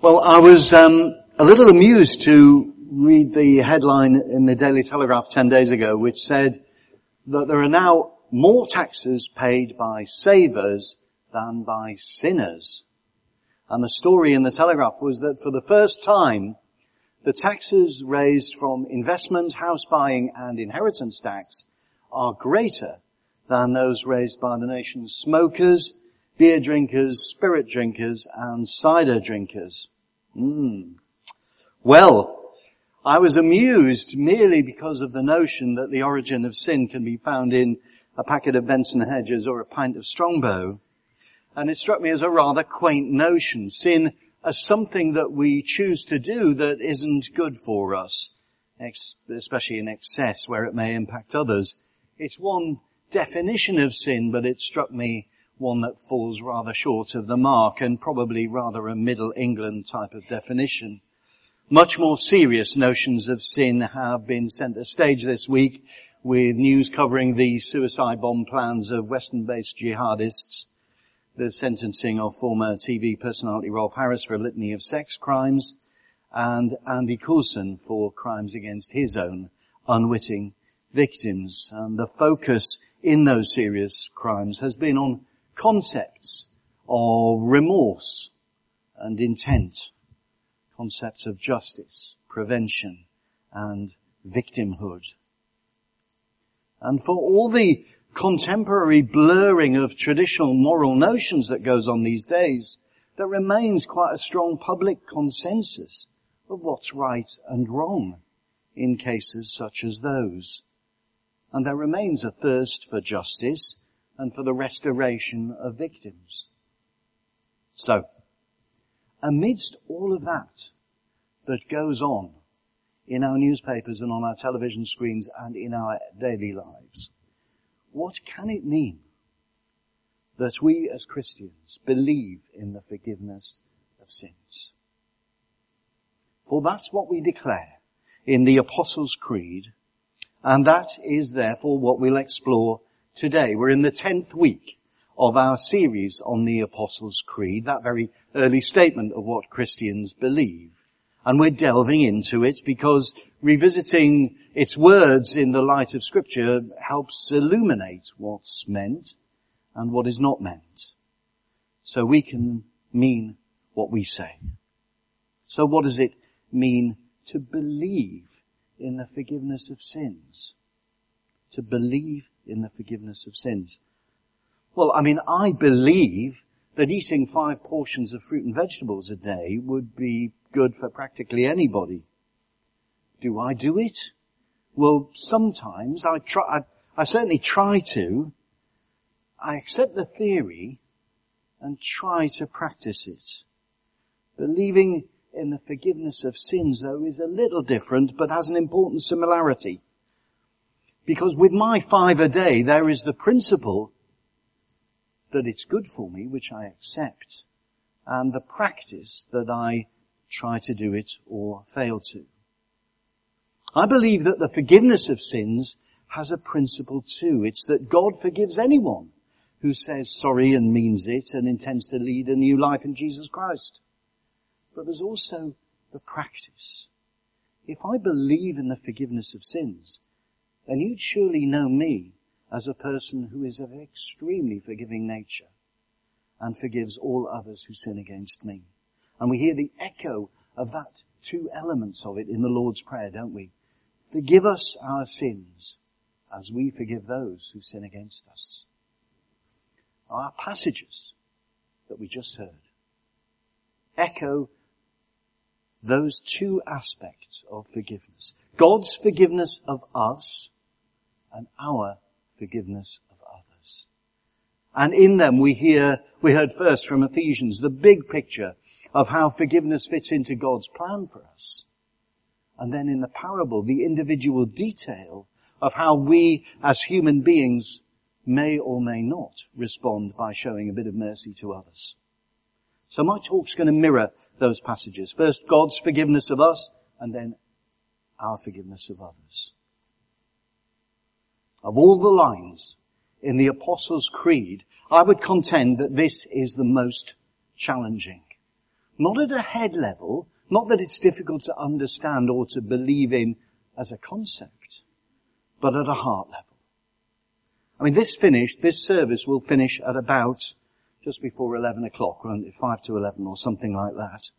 Well, I was um, a little amused to read the headline in the Daily Telegraph 10 days ago, which said that there are now more taxes paid by savers than by sinners. And the story in the Telegraph was that for the first time, the taxes raised from investment, house buying and inheritance tax are greater than those raised by the nation's smokers, beer drinkers, spirit drinkers, and cider drinkers. Mm. Well, I was amused merely because of the notion that the origin of sin can be found in a packet of Benson Hedges or a pint of Strongbow. And it struck me as a rather quaint notion. Sin as something that we choose to do that isn't good for us, especially in excess where it may impact others. It's one definition of sin, but it struck me one that falls rather short of the mark and probably rather a middle England type of definition. Much more serious notions of sin have been center stage this week with news covering the suicide bomb plans of Western-based jihadists, the sentencing of former TV personality Rolf Harris for a litany of sex crimes, and Andy Coulson for crimes against his own unwitting victims. And the focus in those serious crimes has been on concepts of remorse and intent, concepts of justice, prevention, and victimhood. And for all the contemporary blurring of traditional moral notions that goes on these days, there remains quite a strong public consensus of what's right and wrong in cases such as those. And there remains a thirst for justice and for the restoration of victims. So, amidst all of that that goes on in our newspapers and on our television screens and in our daily lives, what can it mean that we as Christians believe in the forgiveness of sins? For that's what we declare in the Apostles' Creed, and that is therefore what we'll explore today. We're in the tenth week of our series on the Apostles' Creed, that very early statement of what Christians believe. And we're delving into it because revisiting its words in the light of scripture helps illuminate what's meant and what is not meant. So we can mean what we say. So what does it mean to believe in the forgiveness of sins? To believe in the forgiveness of sins. Well, I mean, I believe that eating five portions of fruit and vegetables a day would be good for practically anybody. Do I do it? Well, sometimes I try, I, I certainly try to. I accept the theory and try to practice it. Believing in the forgiveness of sins though is a little different but has an important similarity. Because with my five a day, there is the principle that it's good for me, which I accept, and the practice that I try to do it or fail to. I believe that the forgiveness of sins has a principle too. It's that God forgives anyone who says sorry and means it and intends to lead a new life in Jesus Christ. But there's also the practice. If I believe in the forgiveness of sins, then you'd surely know me as a person who is of extremely forgiving nature and forgives all others who sin against me. And we hear the echo of that two elements of it in the Lord's Prayer, don't we? Forgive us our sins as we forgive those who sin against us. Our passages that we just heard echo those two aspects of forgiveness. God's forgiveness of us and our forgiveness of others. And in them we hear, we heard first from Ephesians, the big picture of how forgiveness fits into God's plan for us. And then in the parable, the individual detail of how we as human beings may or may not respond by showing a bit of mercy to others. So my talk's going to mirror those passages. First, God's forgiveness of us, and then our forgiveness of others. Of all the lines in the Apostles' Creed, I would contend that this is the most challenging. Not at a head level, not that it's difficult to understand or to believe in as a concept, but at a heart level. I mean, this finished, this service will finish at about just before 11 o'clock, 5 to 11 or something like that.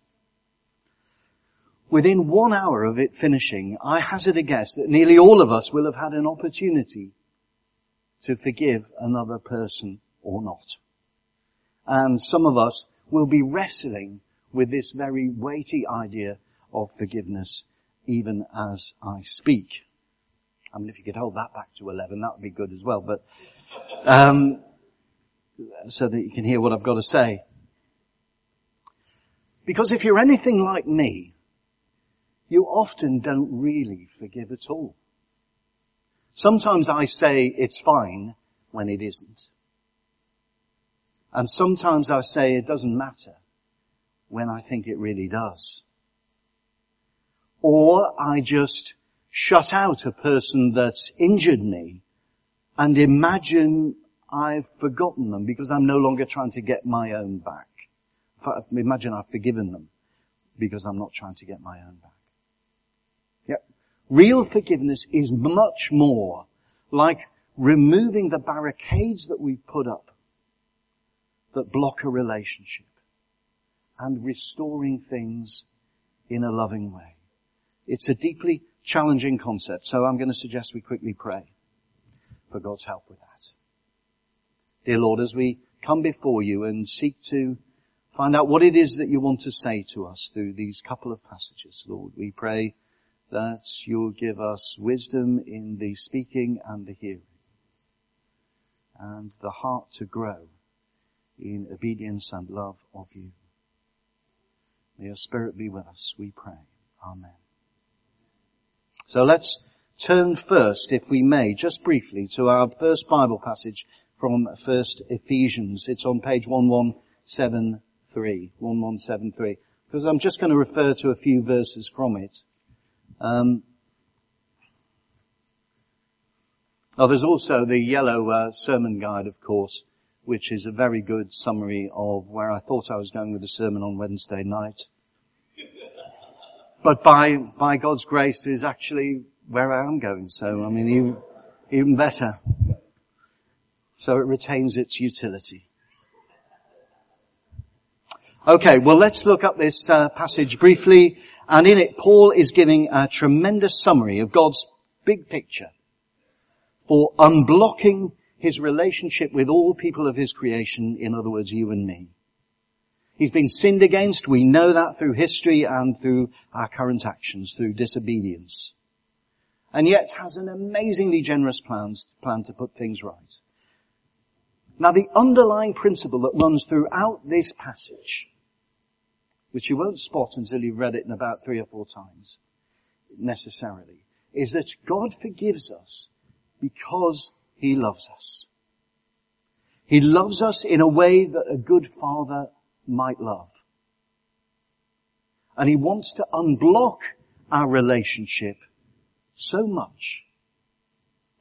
Within one hour of it finishing, I hazard a guess that nearly all of us will have had an opportunity to forgive another person or not. And some of us will be wrestling with this very weighty idea of forgiveness even as I speak. I mean, if you could hold that back to 11, that would be good as well, but, um, so that you can hear what I've got to say. Because if you're anything like me, you often don't really forgive at all. Sometimes I say it's fine when it isn't. And sometimes I say it doesn't matter when I think it really does. Or I just shut out a person that's injured me and imagine I've forgotten them because I'm no longer trying to get my own back. Imagine I've forgiven them because I'm not trying to get my own back. Real forgiveness is much more like removing the barricades that we put up that block a relationship and restoring things in a loving way. It's a deeply challenging concept, so I'm going to suggest we quickly pray for God's help with that. Dear Lord, as we come before you and seek to find out what it is that you want to say to us through these couple of passages, Lord, we pray that you'll give us wisdom in the speaking and the hearing, and the heart to grow in obedience and love of you. May your spirit be with us, we pray. Amen. So let's turn first, if we may, just briefly to our first Bible passage from first Ephesians. It's on page 1173, 1173, because I'm just going to refer to a few verses from it. Um, oh, there's also the yellow uh, sermon guide, of course, which is a very good summary of where I thought I was going with the sermon on Wednesday night. But by by God's grace is actually where I am going. So I mean, even, even better. So it retains its utility. Okay, well let's look up this uh, passage briefly and in it, Paul is giving a tremendous summary of God's big picture for unblocking his relationship with all people of his creation, in other words, you and me. He's been sinned against. We know that through history and through our current actions, through disobedience. And yet has an amazingly generous plans, plan to put things right. Now the underlying principle that runs throughout this passage which you won't spot until you've read it in about three or four times, necessarily, is that God forgives us because He loves us. He loves us in a way that a good father might love. And He wants to unblock our relationship so much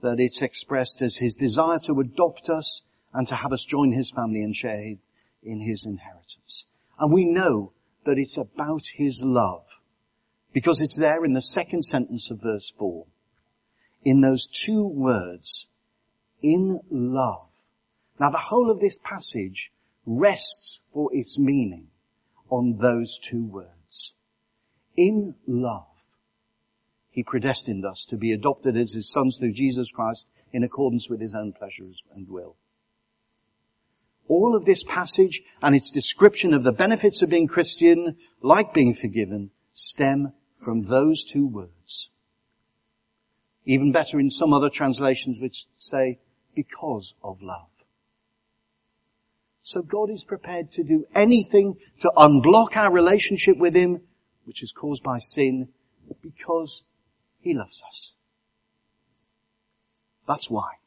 that it's expressed as His desire to adopt us and to have us join His family and share in His inheritance. And we know that it's about His love. Because it's there in the second sentence of verse 4. In those two words, in love. Now the whole of this passage rests for its meaning on those two words. In love. He predestined us to be adopted as His sons through Jesus Christ in accordance with His own pleasures and will. All of this passage and its description of the benefits of being Christian, like being forgiven, stem from those two words. Even better in some other translations which say, because of love. So God is prepared to do anything to unblock our relationship with Him, which is caused by sin, because He loves us. That's why.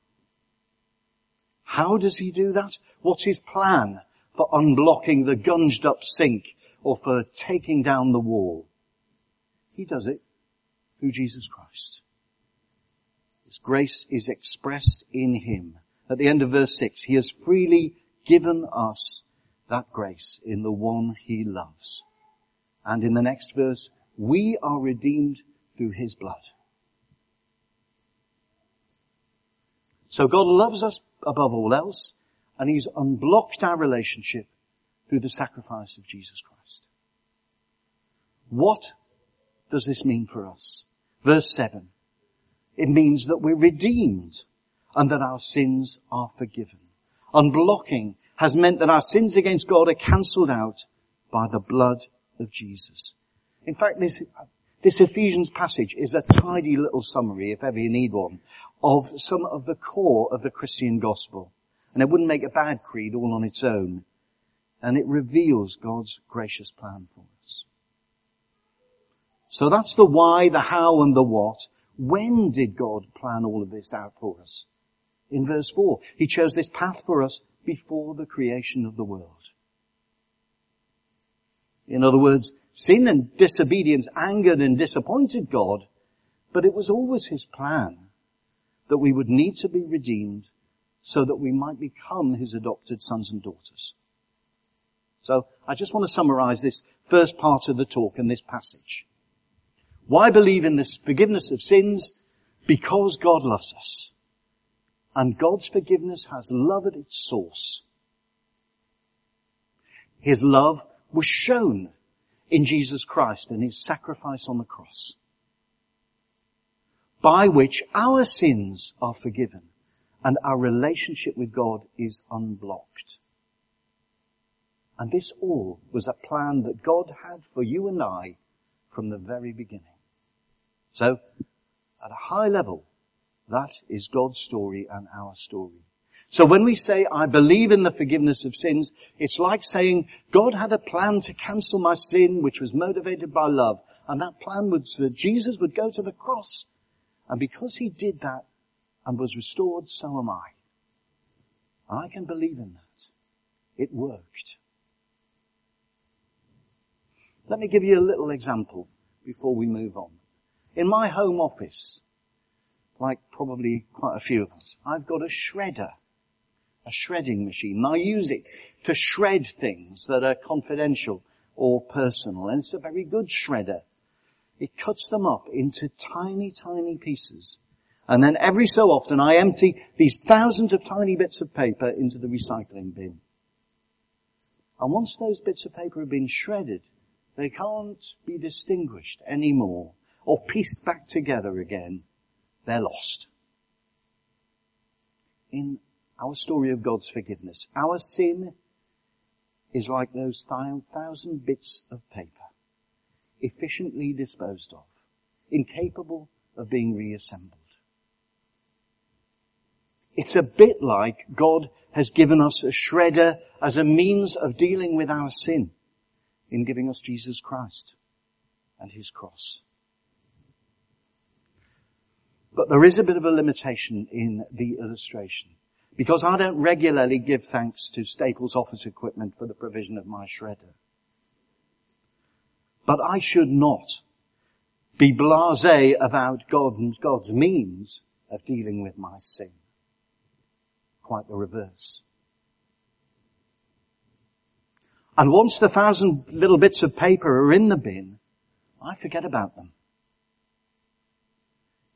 How does he do that? What's his plan for unblocking the gunged up sink or for taking down the wall? He does it through Jesus Christ. His grace is expressed in him. At the end of verse 6, he has freely given us that grace in the one he loves. And in the next verse, we are redeemed through his blood. So God loves us above all else, and he's unblocked our relationship through the sacrifice of Jesus Christ. What does this mean for us? Verse 7. It means that we're redeemed and that our sins are forgiven. Unblocking has meant that our sins against God are cancelled out by the blood of Jesus. In fact, this, this Ephesians passage is a tidy little summary, if ever you need one, of some of the core of the Christian gospel. And it wouldn't make a bad creed all on its own. And it reveals God's gracious plan for us. So that's the why, the how, and the what. When did God plan all of this out for us? In verse 4, He chose this path for us before the creation of the world. In other words, sin and disobedience angered and disappointed God, but it was always His plan that we would need to be redeemed so that we might become His adopted sons and daughters. So I just want to summarize this first part of the talk in this passage. Why believe in this forgiveness of sins? Because God loves us. And God's forgiveness has love at its source. His love was shown in Jesus Christ and His sacrifice on the cross. By which our sins are forgiven and our relationship with God is unblocked. And this all was a plan that God had for you and I from the very beginning. So, at a high level, that is God's story and our story. So when we say, I believe in the forgiveness of sins, it's like saying, God had a plan to cancel my sin, which was motivated by love. And that plan was that Jesus would go to the cross. And because he did that and was restored, so am I. I can believe in that. It worked. Let me give you a little example before we move on. In my home office, like probably quite a few of us, I've got a shredder, a shredding machine. And I use it to shred things that are confidential or personal, and it's a very good shredder. It cuts them up into tiny, tiny pieces. And then every so often I empty these thousands of tiny bits of paper into the recycling bin. And once those bits of paper have been shredded, they can't be distinguished anymore or pieced back together again. They're lost. In our story of God's forgiveness, our sin is like those thousand bits of paper, efficiently disposed of, incapable of being reassembled. It's a bit like God has given us a shredder as a means of dealing with our sin in giving us Jesus Christ and His cross. But there is a bit of a limitation in the illustration. Because I don't regularly give thanks to Staples office equipment for the provision of my shredder. But I should not be blasé about God and God's means of dealing with my sin. Quite the reverse. And once the thousand little bits of paper are in the bin, I forget about them.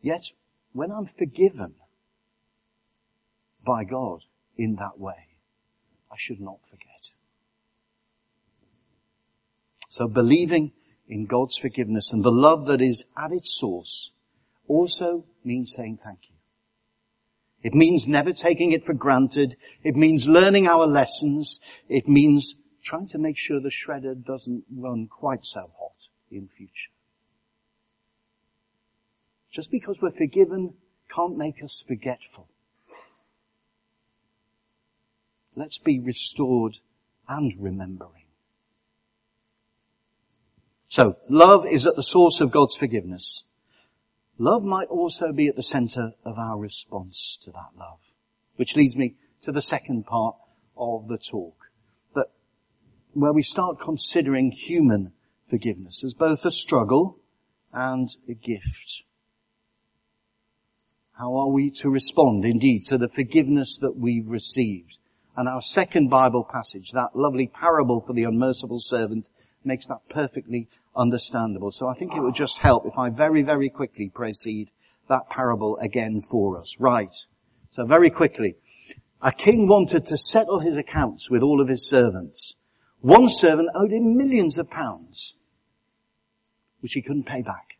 Yet, when I'm forgiven by God in that way, I should not forget. So believing in God's forgiveness and the love that is at its source also means saying thank you. It means never taking it for granted. It means learning our lessons. It means trying to make sure the shredder doesn't run quite so hot in future. Just because we're forgiven can't make us forgetful. Let's be restored and remembering. So, love is at the source of God's forgiveness. Love might also be at the center of our response to that love. Which leads me to the second part of the talk That where we start considering human forgiveness as both a struggle and a gift. How are we to respond indeed to the forgiveness that we've received? And our second Bible passage, that lovely parable for the unmerciful servant, makes that perfectly understandable. So I think it would just help if I very, very quickly proceed that parable again for us. Right. So very quickly. A king wanted to settle his accounts with all of his servants. One servant owed him millions of pounds, which he couldn't pay back.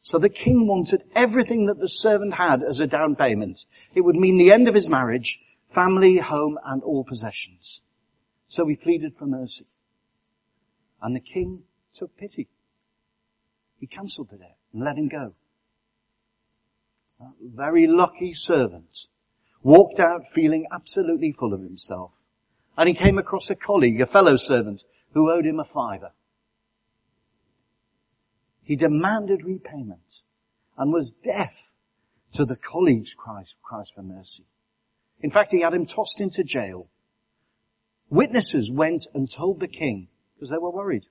So the king wanted everything that the servant had as a down payment. It would mean the end of his marriage, family, home, and all possessions. So he pleaded for mercy. And the king took pity. He cancelled the debt and let him go. That very lucky servant walked out feeling absolutely full of himself. And he came across a colleague, a fellow servant, who owed him a fiver. He demanded repayment and was deaf to the colleague's cries, cries for mercy. In fact, he had him tossed into jail. Witnesses went and told the king because they were worried.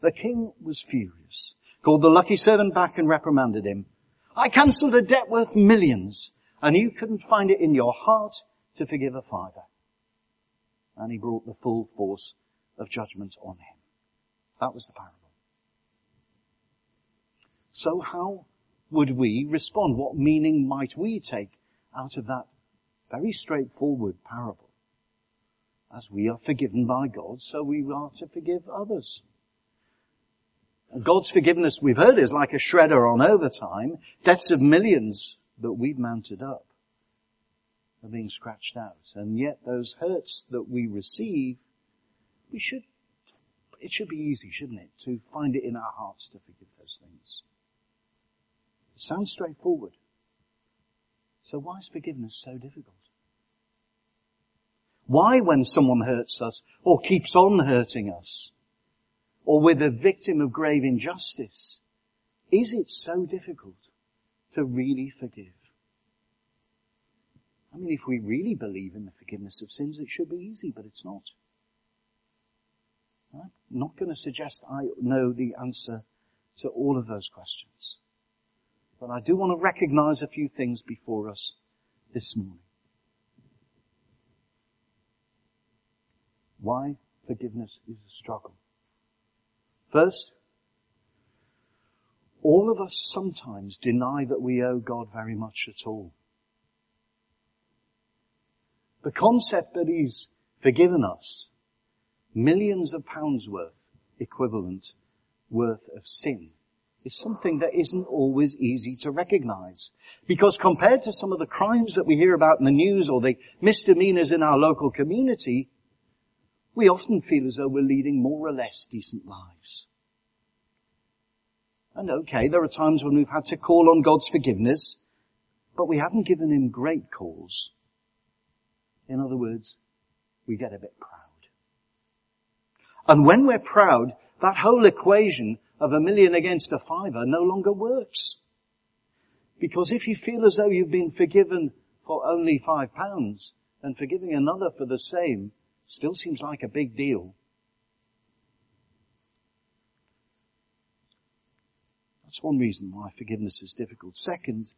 The king was furious, called the lucky servant back and reprimanded him. I cancelled a debt worth millions and you couldn't find it in your heart to forgive a father. And he brought the full force of judgment on him. That was the parable. So how would we respond? What meaning might we take out of that very straightforward parable? As we are forgiven by God, so we are to forgive others. God's forgiveness, we've heard, is like a shredder on overtime. Debts of millions that we've mounted up are being scratched out. And yet those hurts that we receive, we should, it should be easy, shouldn't it, to find it in our hearts to forgive those things. It sounds straightforward. So why is forgiveness so difficult? Why when someone hurts us or keeps on hurting us, or we're a victim of grave injustice, is it so difficult to really forgive? I mean, if we really believe in the forgiveness of sins, it should be easy, but it's not. I'm not going to suggest I know the answer to all of those questions. But I do want to recognize a few things before us this morning. Why forgiveness is a struggle. First, all of us sometimes deny that we owe God very much at all. The concept that He's forgiven us millions of pounds worth equivalent worth of sin is something that isn't always easy to recognize. Because compared to some of the crimes that we hear about in the news or the misdemeanors in our local community, we often feel as though we're leading more or less decent lives. And okay, there are times when we've had to call on God's forgiveness, but we haven't given Him great cause. In other words, we get a bit proud. And when we're proud, that whole equation of a million against a fiver no longer works. Because if you feel as though you've been forgiven for only five pounds, and forgiving another for the same Still seems like a big deal. That's one reason why forgiveness is difficult. Second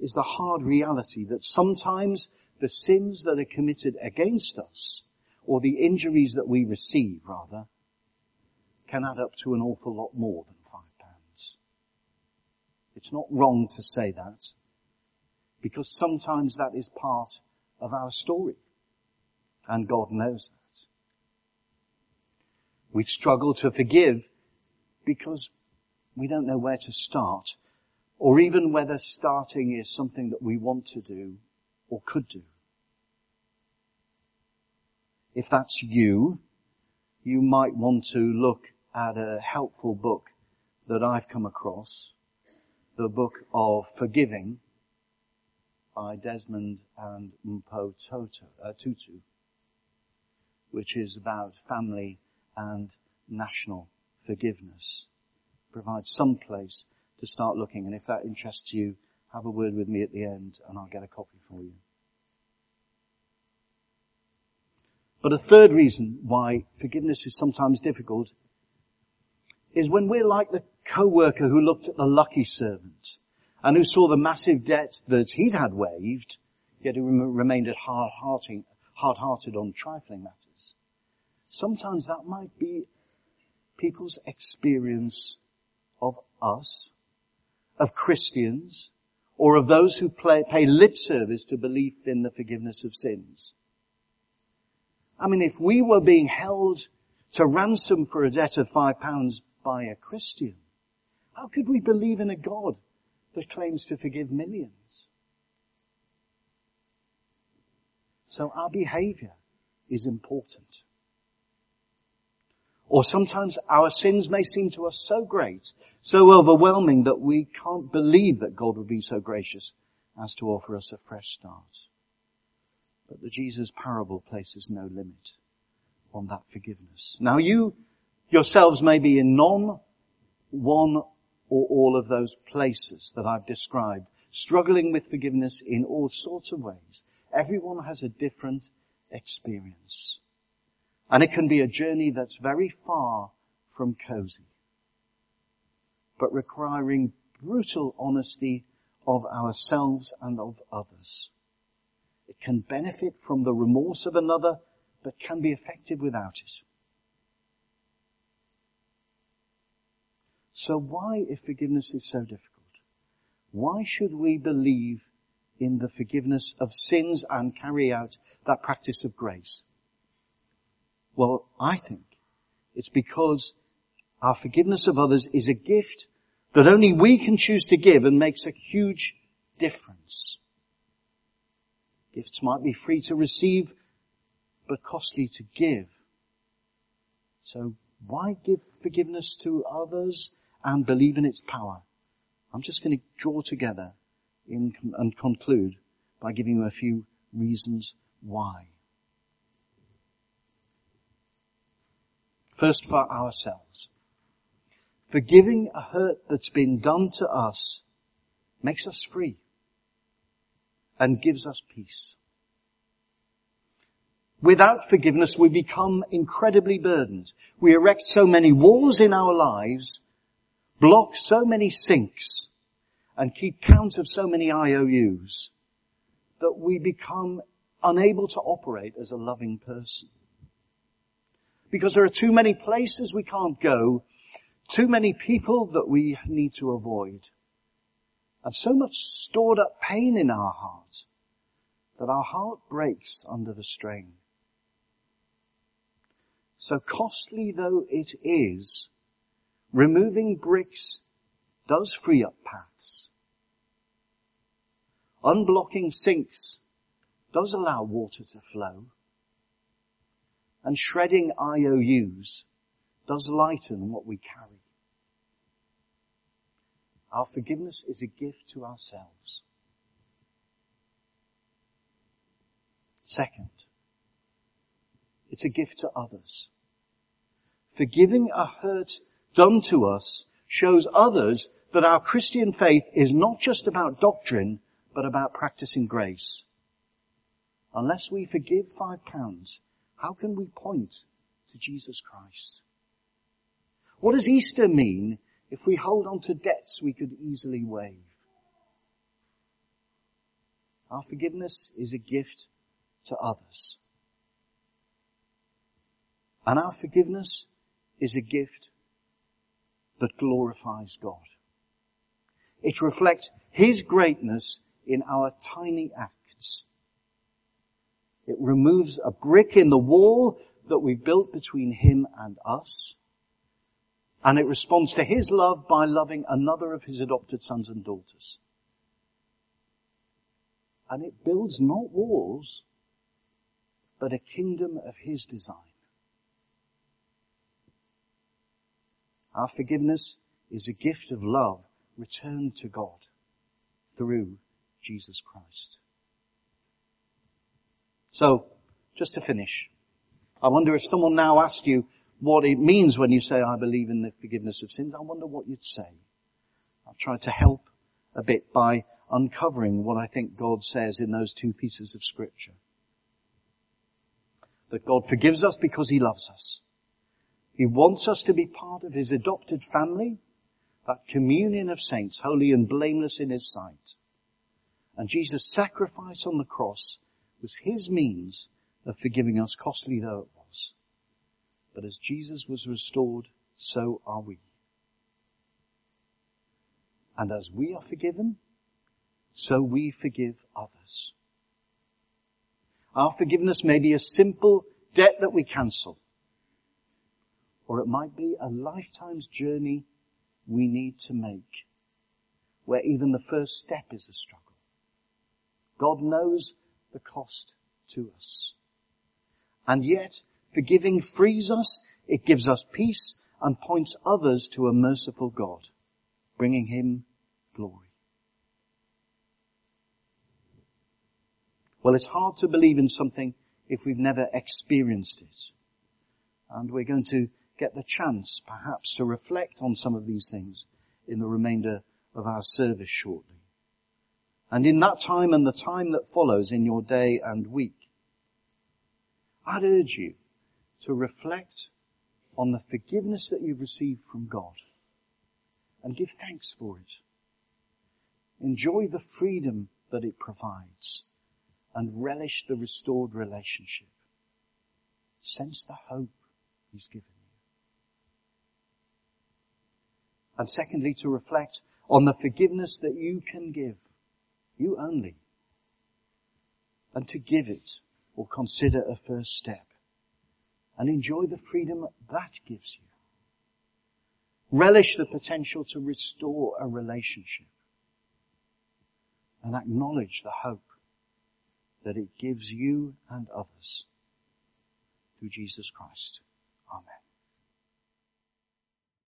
is the hard reality that sometimes the sins that are committed against us, or the injuries that we receive rather, can add up to an awful lot more than five pounds. It's not wrong to say that, because sometimes that is part of our story. And God knows that. We struggle to forgive because we don't know where to start or even whether starting is something that we want to do or could do. If that's you, you might want to look at a helpful book that I've come across, the book of Forgiving by Desmond and Mpho uh, Tutu which is about family and national forgiveness. Provides some place to start looking. And if that interests you, have a word with me at the end and I'll get a copy for you. But a third reason why forgiveness is sometimes difficult is when we're like the co-worker who looked at the lucky servant and who saw the massive debt that he'd had waived, yet who remained at hard-hearted hard-hearted on trifling matters. Sometimes that might be people's experience of us, of Christians, or of those who play, pay lip service to belief in the forgiveness of sins. I mean, if we were being held to ransom for a debt of five pounds by a Christian, how could we believe in a God that claims to forgive millions? So our behavior is important. Or sometimes our sins may seem to us so great, so overwhelming that we can't believe that God would be so gracious as to offer us a fresh start. But the Jesus parable places no limit on that forgiveness. Now you yourselves may be in none, one, or all of those places that I've described, struggling with forgiveness in all sorts of ways. Everyone has a different experience. And it can be a journey that's very far from cozy, but requiring brutal honesty of ourselves and of others. It can benefit from the remorse of another, but can be effective without it. So why, if forgiveness is so difficult, why should we believe in the forgiveness of sins and carry out that practice of grace? Well, I think it's because our forgiveness of others is a gift that only we can choose to give and makes a huge difference. Gifts might be free to receive, but costly to give. So why give forgiveness to others and believe in its power? I'm just going to draw together in, and conclude by giving you a few reasons why. First for ourselves. Forgiving a hurt that's been done to us makes us free and gives us peace. Without forgiveness, we become incredibly burdened. We erect so many walls in our lives, block so many sinks, and keep count of so many IOUs that we become unable to operate as a loving person. Because there are too many places we can't go, too many people that we need to avoid, and so much stored up pain in our heart that our heart breaks under the strain. So costly though it is, removing bricks does free up paths. Unblocking sinks does allow water to flow. And shredding IOUs does lighten what we carry. Our forgiveness is a gift to ourselves. Second, it's a gift to others. Forgiving a hurt done to us shows others that our Christian faith is not just about doctrine, but about practicing grace. Unless we forgive five pounds, how can we point to Jesus Christ? What does Easter mean if we hold on to debts we could easily waive? Our forgiveness is a gift to others. And our forgiveness is a gift that glorifies God. It reflects His greatness in our tiny acts. It removes a brick in the wall that we've built between Him and us. And it responds to His love by loving another of His adopted sons and daughters. And it builds not walls, but a kingdom of His design. Our forgiveness is a gift of love returned to God through Jesus Christ. So, just to finish, I wonder if someone now asked you what it means when you say, I believe in the forgiveness of sins, I wonder what you'd say. I've tried to help a bit by uncovering what I think God says in those two pieces of scripture. That God forgives us because He loves us. He wants us to be part of His adopted family, that communion of saints, holy and blameless in His sight. And Jesus' sacrifice on the cross was His means of forgiving us, costly though it was. But as Jesus was restored so are we. And as we are forgiven, so we forgive others. Our forgiveness may be a simple debt that we cancel, or it might be a lifetime's journey we need to make, where even the first step is a struggle. God knows the cost to us. And yet, forgiving frees us, it gives us peace, and points others to a merciful God, bringing Him glory. Well, it's hard to believe in something if we've never experienced it. And we're going to get the chance, perhaps, to reflect on some of these things in the remainder of our service shortly. And in that time and the time that follows in your day and week, I'd urge you to reflect on the forgiveness that you've received from God and give thanks for it. Enjoy the freedom that it provides and relish the restored relationship. Sense the hope He's given you. And secondly, to reflect on the forgiveness that you can give, you only, and to give it or consider a first step and enjoy the freedom that gives you. Relish the potential to restore a relationship and acknowledge the hope that it gives you and others through Jesus Christ.